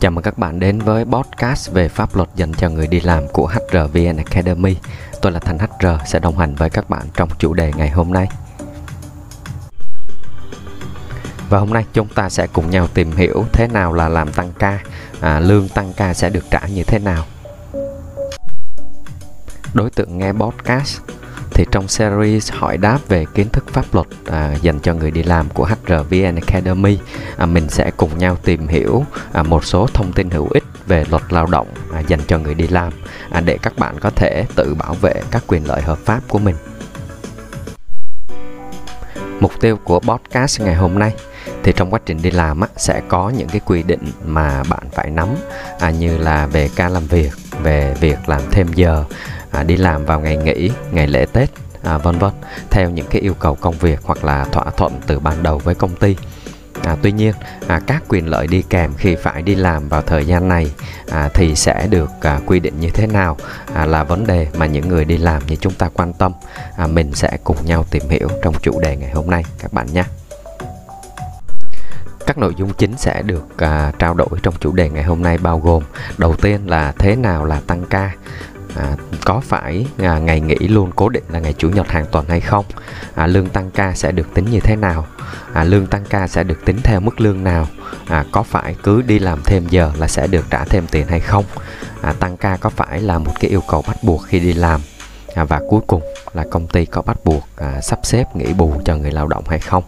Chào mừng các bạn đến với podcast về pháp luật dành cho người đi làm của HRVN Academy. Tôi là Thành HR sẽ đồng hành với các bạn trong chủ đề ngày hôm nay. Và hôm nay chúng ta sẽ cùng nhau tìm hiểu thế nào là làm tăng ca, à, lương tăng ca sẽ được trả như thế nào. Đối tượng nghe podcast thì trong series hỏi đáp về kiến thức pháp luật à, dành cho người đi làm của HRVN Academy à, mình sẽ cùng nhau tìm hiểu à, một số thông tin hữu ích về luật lao động à, dành cho người đi làm à, để các bạn có thể tự bảo vệ các quyền lợi hợp pháp của mình. Mục tiêu của podcast ngày hôm nay thì trong quá trình đi làm á, sẽ có những cái quy định mà bạn phải nắm à, như là về ca làm việc về việc làm thêm giờ à, đi làm vào ngày nghỉ ngày lễ tết à, vân vân theo những cái yêu cầu công việc hoặc là thỏa thuận từ ban đầu với công ty. À, tuy nhiên à, các quyền lợi đi kèm khi phải đi làm vào thời gian này à, thì sẽ được à, quy định như thế nào à, là vấn đề mà những người đi làm như chúng ta quan tâm. À, mình sẽ cùng nhau tìm hiểu trong chủ đề ngày hôm nay các bạn nhé. Các nội dung chính sẽ được à, trao đổi trong chủ đề ngày hôm nay bao gồm đầu tiên là thế nào là tăng ca à, có phải à, ngày nghỉ luôn cố định là ngày chủ nhật hàng tuần hay không? À, lương tăng ca sẽ được tính như thế nào? À, lương tăng ca sẽ được tính theo mức lương nào? À, có phải cứ đi làm thêm giờ là sẽ được trả thêm tiền hay không? À, tăng ca có phải là một cái yêu cầu bắt buộc khi đi làm? À, và cuối cùng là công ty có bắt buộc à, sắp xếp nghỉ bù cho người lao động hay không?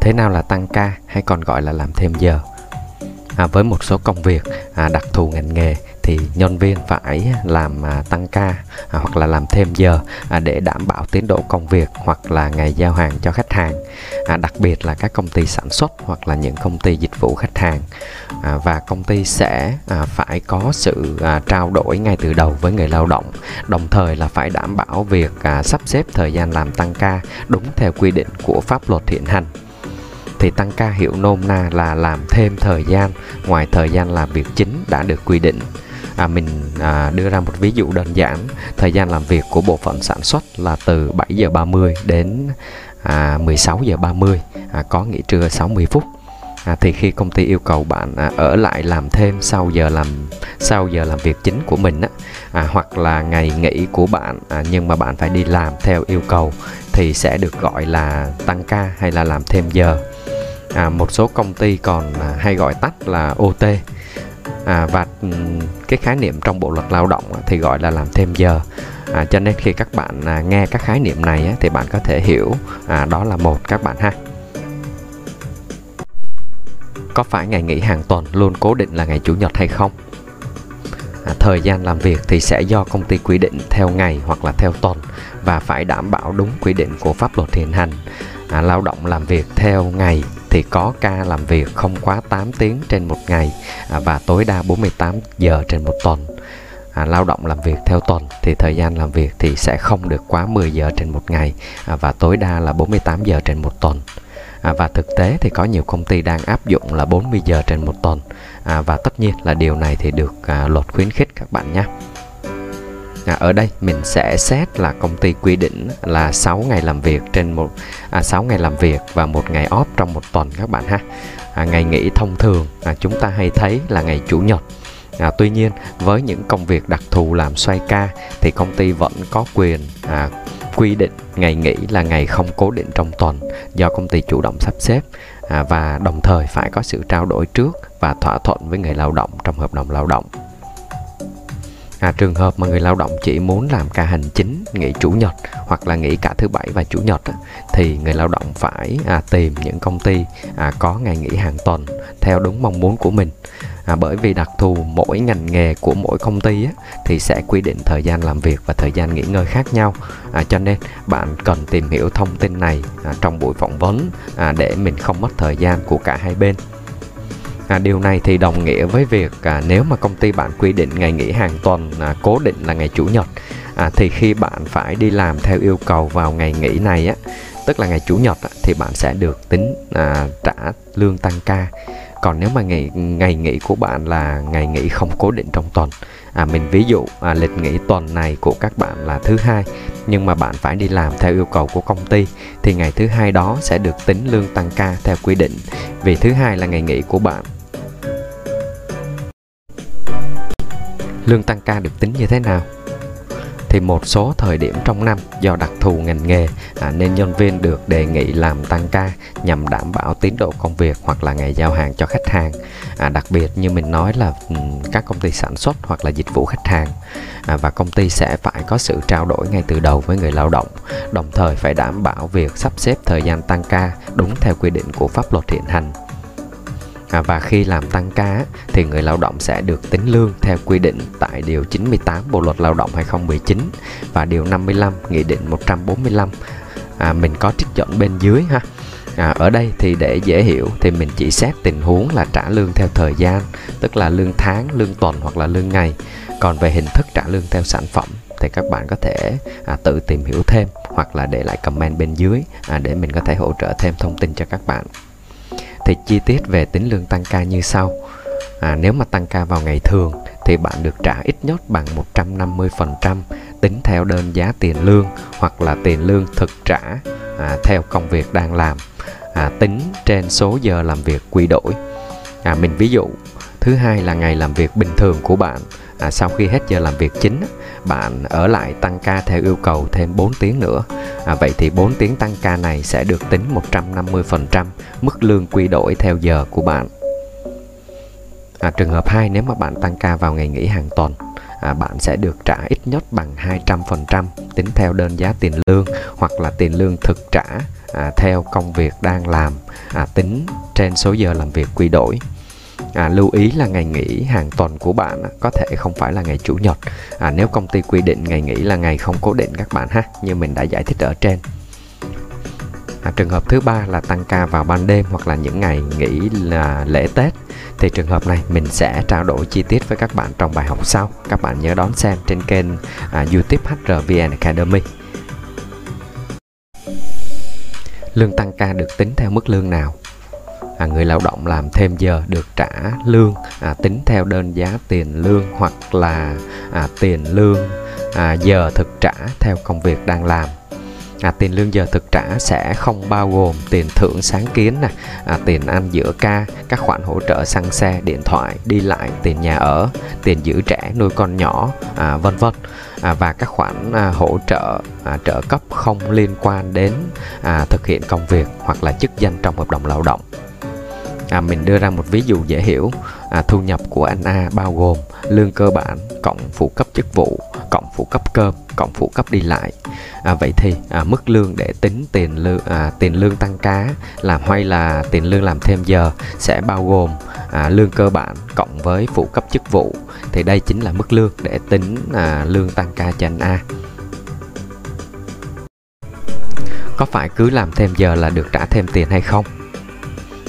Thế nào là tăng ca hay còn gọi là làm thêm giờ? À, với một số công việc à, đặc thù ngành nghề thì nhân viên phải làm à, tăng ca à, hoặc là làm thêm giờ à, để đảm bảo tiến độ công việc hoặc là ngày giao hàng cho khách hàng. À, đặc biệt là các công ty sản xuất hoặc là những công ty dịch vụ khách hàng. À, và công ty sẽ à, phải có sự à, trao đổi ngay từ đầu với người lao động đồng thời là phải đảm bảo việc à, sắp xếp thời gian làm tăng ca đúng theo quy định của pháp luật hiện hành thì tăng ca hiệu nôm na là làm thêm thời gian ngoài thời gian làm việc chính đã được quy định. À, mình à, đưa ra một ví dụ đơn giản. Thời gian làm việc của bộ phận sản xuất là từ 7 giờ 30 đến à, 16 giờ 30 à, có nghỉ trưa 60 phút. À, thì khi công ty yêu cầu bạn à, ở lại làm thêm sau giờ làm sau giờ làm việc chính của mình á, à, hoặc là ngày nghỉ của bạn à, nhưng mà bạn phải đi làm theo yêu cầu thì sẽ được gọi là tăng ca hay là làm thêm giờ à, một số công ty còn à, hay gọi tắt là OT à, và ừ, cái khái niệm trong bộ luật lao động thì gọi là làm thêm giờ. À, cho nên khi các bạn à, nghe các khái niệm này á, thì bạn có thể hiểu à, đó là một các bạn ha. Có phải ngày nghỉ hàng tuần luôn cố định là ngày chủ nhật hay không? À, thời gian làm việc thì sẽ do công ty quy định theo ngày hoặc là theo tuần và phải đảm bảo đúng quy định của pháp luật hiện hành. À, lao động làm việc theo ngày thì có ca làm việc không quá 8 tiếng trên một ngày à, và tối đa 48 giờ trên một tuần. À, lao động làm việc theo tuần thì thời gian làm việc thì sẽ không được quá 10 giờ trên một ngày à, và tối đa là 48 giờ trên một tuần. À, và thực tế thì có nhiều công ty đang áp dụng là 40 giờ trên một tuần à, và tất nhiên là điều này thì được à, luật khuyến khích các bạn nhé à, ở đây mình sẽ xét là công ty quy định là 6 ngày làm việc trên một à, 6 ngày làm việc và một ngày off trong một tuần các bạn ha. À, ngày nghỉ thông thường à, chúng ta hay thấy là ngày chủ nhật. À, tuy nhiên với những công việc đặc thù làm xoay ca thì công ty vẫn có quyền à, quy định ngày nghỉ là ngày không cố định trong tuần do công ty chủ động sắp xếp. À, và đồng thời phải có sự trao đổi trước và thỏa thuận với người lao động trong hợp đồng lao động à, trường hợp mà người lao động chỉ muốn làm ca hành chính nghỉ chủ nhật hoặc là nghỉ cả thứ bảy và chủ nhật á, thì người lao động phải à, tìm những công ty à, có ngày nghỉ hàng tuần theo đúng mong muốn của mình. À, bởi vì đặc thù mỗi ngành nghề của mỗi công ty á, thì sẽ quy định thời gian làm việc và thời gian nghỉ ngơi khác nhau. À, cho nên bạn cần tìm hiểu thông tin này à, trong buổi phỏng vấn à, để mình không mất thời gian của cả hai bên. À, điều này thì đồng nghĩa với việc à, nếu mà công ty bạn quy định ngày nghỉ hàng tuần à, cố định là ngày chủ nhật à, thì khi bạn phải đi làm theo yêu cầu vào ngày nghỉ này á tức là ngày chủ nhật á, thì bạn sẽ được tính à, trả lương tăng ca. Còn nếu mà ngày ngày nghỉ của bạn là ngày nghỉ không cố định trong tuần à, mình ví dụ à, lịch nghỉ tuần này của các bạn là thứ hai nhưng mà bạn phải đi làm theo yêu cầu của công ty thì ngày thứ hai đó sẽ được tính lương tăng ca theo quy định. Vì thứ hai là ngày nghỉ của bạn lương tăng ca được tính như thế nào? Thì một số thời điểm trong năm do đặc thù ngành nghề à, nên nhân viên được đề nghị làm tăng ca nhằm đảm bảo tiến độ công việc hoặc là ngày giao hàng cho khách hàng. À, đặc biệt như mình nói là ừ, các công ty sản xuất hoặc là dịch vụ khách hàng. À, và công ty sẽ phải có sự trao đổi ngay từ đầu với người lao động đồng thời phải đảm bảo việc sắp xếp thời gian tăng ca đúng theo quy định của pháp luật hiện hành à, và khi làm tăng ca thì người lao động sẽ được tính lương theo quy định tại điều 98 Bộ luật Lao động 2019 và điều 55 Nghị định 145 à, mình có trích dẫn bên dưới ha. À, ở đây thì để dễ hiểu thì mình chỉ xét tình huống là trả lương theo thời gian tức là lương tháng lương tuần hoặc là lương ngày. Còn về hình thức trả lương theo sản phẩm thì các bạn có thể à, tự tìm hiểu thêm hoặc là để lại comment bên dưới à, để mình có thể hỗ trợ thêm thông tin cho các bạn thì chi tiết về tính lương tăng ca như sau. À, nếu mà tăng ca vào ngày thường thì bạn được trả ít nhất bằng 150% tính theo đơn giá tiền lương hoặc là tiền lương thực trả à, theo công việc đang làm à, tính trên số giờ làm việc quy đổi. À, mình ví dụ thứ hai là ngày làm việc bình thường của bạn à, sau khi hết giờ làm việc chính bạn ở lại tăng ca theo yêu cầu thêm 4 tiếng nữa. À, vậy thì 4 tiếng tăng ca này sẽ được tính 150% mức lương quy đổi theo giờ của bạn. À, trường hợp 2 nếu mà bạn tăng ca vào ngày nghỉ hàng tuần à, bạn sẽ được trả ít nhất bằng 200% tính theo đơn giá tiền lương hoặc là tiền lương thực trả à, theo công việc đang làm à, tính trên số giờ làm việc quy đổi. À, lưu ý là ngày nghỉ hàng tuần của bạn có thể không phải là ngày chủ nhật. À, nếu công ty quy định ngày nghỉ là ngày không cố định các bạn ha như mình đã giải thích ở trên. À, trường hợp thứ ba là tăng ca vào ban đêm hoặc là những ngày nghỉ là lễ tết. Thì trường hợp này mình sẽ trao đổi chi tiết với các bạn trong bài học sau. Các bạn nhớ đón xem trên kênh à, youtube HRVN Academy. Lương tăng ca được tính theo mức lương nào? À, người lao động làm thêm giờ được trả lương à, tính theo đơn giá tiền lương hoặc là à, tiền lương à, giờ thực trả theo công việc đang làm. À, tiền lương giờ thực trả sẽ không bao gồm tiền thưởng sáng kiến nè à, tiền ăn giữa ca các khoản hỗ trợ xăng xe điện thoại đi lại tiền nhà ở tiền giữ trẻ nuôi con nhỏ à, vân vân. À, và các khoản à, hỗ trợ à, trợ cấp không liên quan đến à, thực hiện công việc hoặc là chức danh trong hợp đồng lao động à, mình đưa ra một ví dụ dễ hiểu. À, thu nhập của anh A bao gồm lương cơ bản cộng phụ cấp chức vụ cộng phụ cấp cơm cộng phụ cấp đi lại. À, vậy thì à, mức lương để tính tiền lương à, tiền lương tăng cá làm hay là tiền lương làm thêm giờ sẽ bao gồm à, lương cơ bản cộng với phụ cấp chức vụ. Thì đây chính là mức lương để tính à, lương tăng ca cho anh A. Có phải cứ làm thêm giờ là được trả thêm tiền hay không?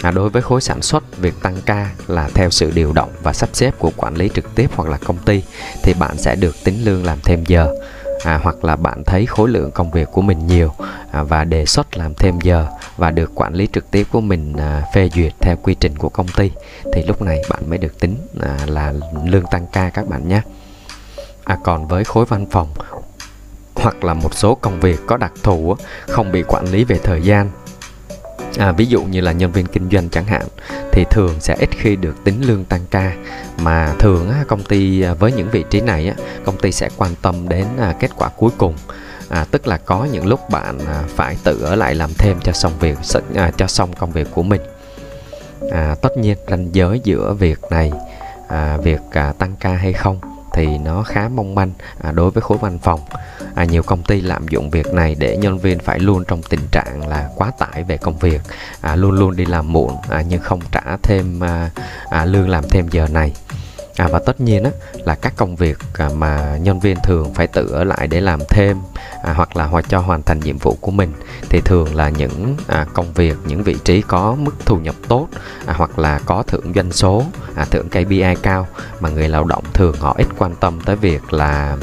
À, đối với khối sản xuất, việc tăng ca là theo sự điều động và sắp xếp của quản lý trực tiếp hoặc là công ty thì bạn sẽ được tính lương làm thêm giờ. À, hoặc là bạn thấy khối lượng công việc của mình nhiều à, và đề xuất làm thêm giờ và được quản lý trực tiếp của mình à, phê duyệt theo quy trình của công ty thì lúc này bạn mới được tính à, là lương tăng ca các bạn nhé. À, còn với khối văn phòng hoặc là một số công việc có đặc thù không bị quản lý về thời gian à, ví dụ như là nhân viên kinh doanh chẳng hạn thì thường sẽ ít khi được tính lương tăng ca. Mà thường á, công ty à, với những vị trí này á, công ty sẽ quan tâm đến à, kết quả cuối cùng. À, tức là có những lúc bạn à, phải tự ở lại làm thêm cho xong việc à, cho xong công việc của mình. À, tất nhiên ranh giới giữa việc này à, việc à, tăng ca hay không thì nó khá mong manh à, đối với khối văn phòng. À, nhiều công ty lạm dụng việc này để nhân viên phải luôn trong tình trạng là quá tải về công việc à, luôn luôn đi làm muộn à, nhưng không trả thêm à, à, lương làm thêm giờ này. À, và tất nhiên á, là các công việc à, mà nhân viên thường phải tự ở lại để làm thêm à, hoặc là hoặc cho hoàn thành nhiệm vụ của mình thì thường là những à, công việc những vị trí có mức thu nhập tốt à, hoặc là có thưởng doanh số à, thưởng KPI cao mà người lao động thường họ ít quan tâm tới việc là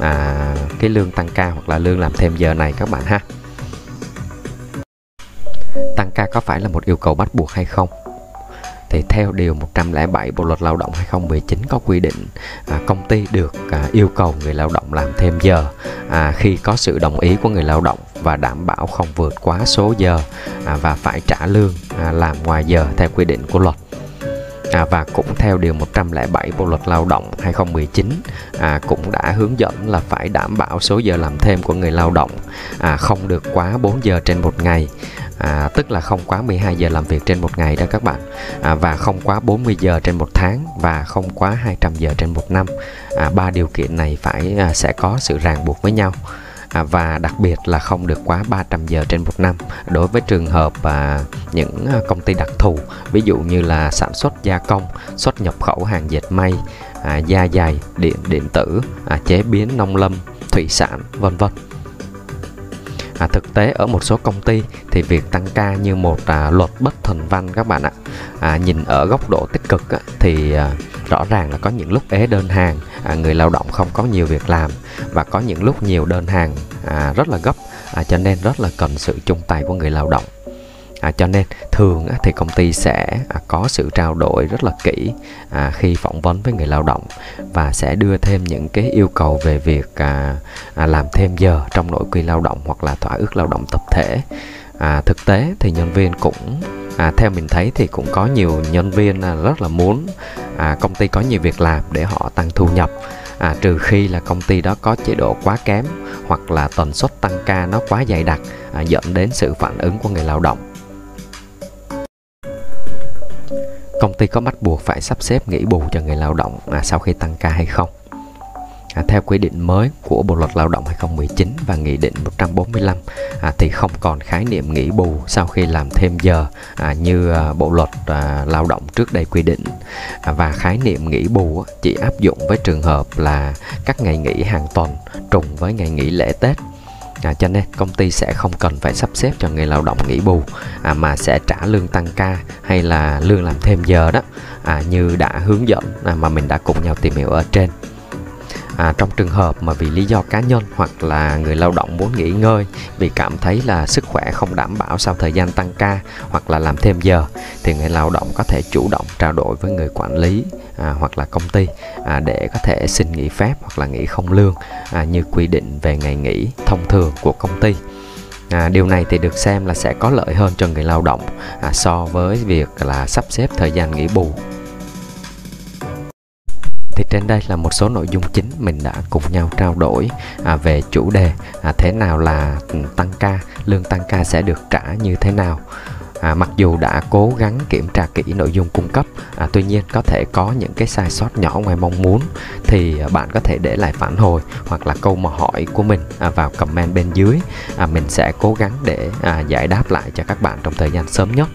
à, cái lương tăng ca hoặc là lương làm thêm giờ này các bạn ha. Tăng ca có phải là một yêu cầu bắt buộc hay không? Thì theo điều 107 Bộ luật Lao động 2019 có quy định à, công ty được à, yêu cầu người lao động làm thêm giờ à, khi có sự đồng ý của người lao động và đảm bảo không vượt quá số giờ à, và phải trả lương à, làm ngoài giờ theo quy định của luật. À, và cũng theo điều 107 Bộ luật Lao động 2019 à, cũng đã hướng dẫn là phải đảm bảo số giờ làm thêm của người lao động à, không được quá 4 giờ trên một ngày à, tức là không quá 12 giờ làm việc trên một ngày đó các bạn. À, và không quá 40 giờ trên một tháng và không quá 200 giờ trên một năm. À, ba điều kiện này phải à, sẽ có sự ràng buộc với nhau. À, và đặc biệt là không được quá 300 giờ trên một năm. Đối với trường hợp à, những à, công ty đặc thù ví dụ như là sản xuất gia công xuất nhập khẩu hàng dệt may à, da dày điện điện tử à, chế biến nông lâm thủy sản vân vân à, thực tế ở một số công ty thì việc tăng ca như một à, luật bất thành văn các bạn ạ. À, nhìn ở góc độ tích cực á, thì à, rõ ràng là có những lúc ế đơn hàng à, người lao động không có nhiều việc làm và có những lúc nhiều đơn hàng à, rất là gấp à, cho nên rất là cần sự chung tay của người lao động à, cho nên thường á, thì công ty sẽ à, có sự trao đổi rất là kỹ à, khi phỏng vấn với người lao động và sẽ đưa thêm những cái yêu cầu về việc à, à, làm thêm giờ trong nội quy lao động hoặc là thỏa ước lao động tập thể. À, thực tế thì nhân viên cũng à, theo mình thấy thì cũng có nhiều nhân viên à, rất là muốn à, công ty có nhiều việc làm để họ tăng thu nhập. À, trừ khi là công ty đó có chế độ quá kém hoặc là tần suất tăng ca nó quá dày đặc à, dẫn đến sự phản ứng của người lao động. Công ty có bắt buộc phải sắp xếp nghỉ bù cho người lao động à, sau khi tăng ca hay không? À, theo quy định mới của Bộ luật Lao động 2019 và Nghị định 145 à, thì không còn khái niệm nghỉ bù sau khi làm thêm giờ à, như à, Bộ luật à, Lao động trước đây quy định. À, và khái niệm nghỉ bù chỉ áp dụng với trường hợp là các ngày nghỉ hàng tuần trùng với ngày nghỉ lễ Tết. À, cho nên công ty sẽ không cần phải sắp xếp cho người lao động nghỉ bù à, mà sẽ trả lương tăng ca hay là lương làm thêm giờ đó à, như đã hướng dẫn à, mà mình đã cùng nhau tìm hiểu ở trên à, trong trường hợp mà vì lý do cá nhân hoặc là người lao động muốn nghỉ ngơi vì cảm thấy là sức khỏe không đảm bảo sau thời gian tăng ca hoặc là làm thêm giờ thì người lao động có thể chủ động trao đổi với người quản lý à, hoặc là công ty à, để có thể xin nghỉ phép hoặc là nghỉ không lương à, như quy định về ngày nghỉ thông thường của công ty. À, điều này thì được xem là sẽ có lợi hơn cho người lao động à, so với việc là sắp xếp thời gian nghỉ bù trên đây là một số nội dung chính mình đã cùng nhau trao đổi à, về chủ đề à, thế nào là ừ, tăng ca lương tăng ca sẽ được trả như thế nào. À, mặc dù đã cố gắng kiểm tra kỹ nội dung cung cấp à, tuy nhiên có thể có những cái sai sót nhỏ ngoài mong muốn thì à, bạn có thể để lại phản hồi hoặc là câu mà hỏi của mình à, vào comment bên dưới. À, mình sẽ cố gắng để à, giải đáp lại cho các bạn trong thời gian sớm nhất.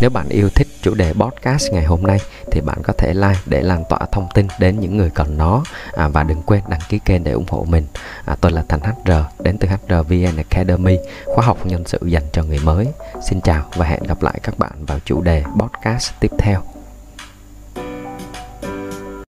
Nếu bạn yêu thích chủ đề podcast ngày hôm nay thì bạn có thể like để lan tỏa thông tin đến những người cần nó à, và đừng quên đăng ký kênh để ủng hộ mình. À, tôi là Thành HR đến từ hrvn Academy, khóa học nhân sự dành cho người mới. Xin chào và hẹn gặp lại các bạn vào chủ đề podcast tiếp theo.